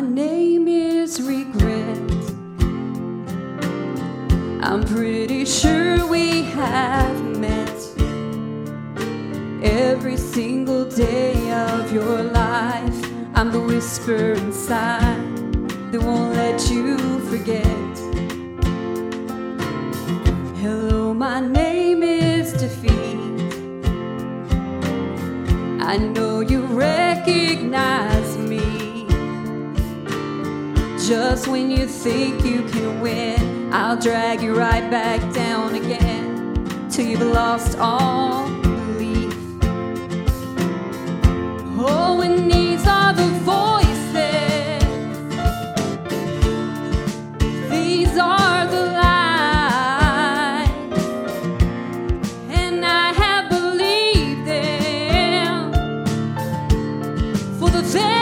name is regret. I'm pretty sure we have met every single day of your life. I'm the whisper inside that won't let you forget. Hello, my name is Defeat. I know you recognize. Just when you think you can win, I'll drag you right back down again till you've lost all belief. Oh, it needs are the voices. These are the lies, and I have believed them for the.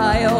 봐요.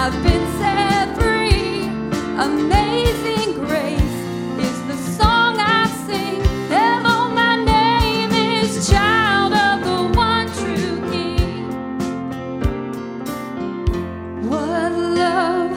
I've been set free. Amazing grace is the song I sing. Hello, my name is Child of the One True King. What love